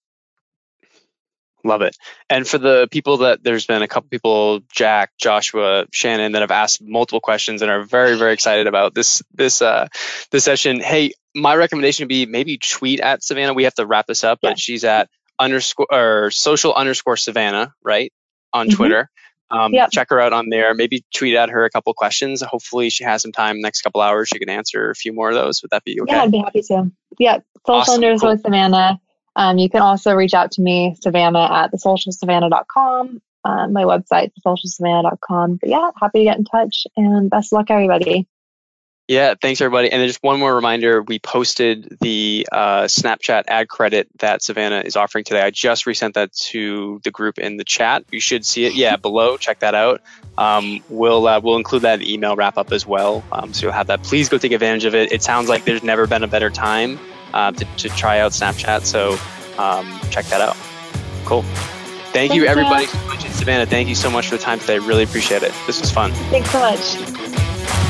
Love it. And for the people that there's been a couple people, Jack, Joshua, Shannon, that have asked multiple questions and are very, very excited about this this uh this session. Hey, my recommendation would be maybe tweet at Savannah. We have to wrap this up, yeah. but she's at underscore or social underscore Savannah, right? On mm-hmm. Twitter. Um, yep. Check her out on there. Maybe tweet at her a couple questions. Hopefully, she has some time next couple hours. She can answer a few more of those. Would that be okay? Yeah, I'd be happy to. Yeah, social awesome. underscore cool. Savannah. Um, you can also reach out to me, Savannah at thesocialsavannah.com. Um, my website, thesocialsavannah.com. But yeah, happy to get in touch and best luck, everybody. Yeah, thanks everybody. And then just one more reminder: we posted the uh, Snapchat ad credit that Savannah is offering today. I just resent that to the group in the chat. You should see it, yeah, below. Check that out. Um, we'll uh, we'll include that in the email wrap up as well, um, so you'll have that. Please go take advantage of it. It sounds like there's never been a better time uh, to, to try out Snapchat. So um, check that out. Cool. Thank Thanks, you, everybody, much. Savannah, thank you so much for the time today. Really appreciate it. This was fun. Thanks so much.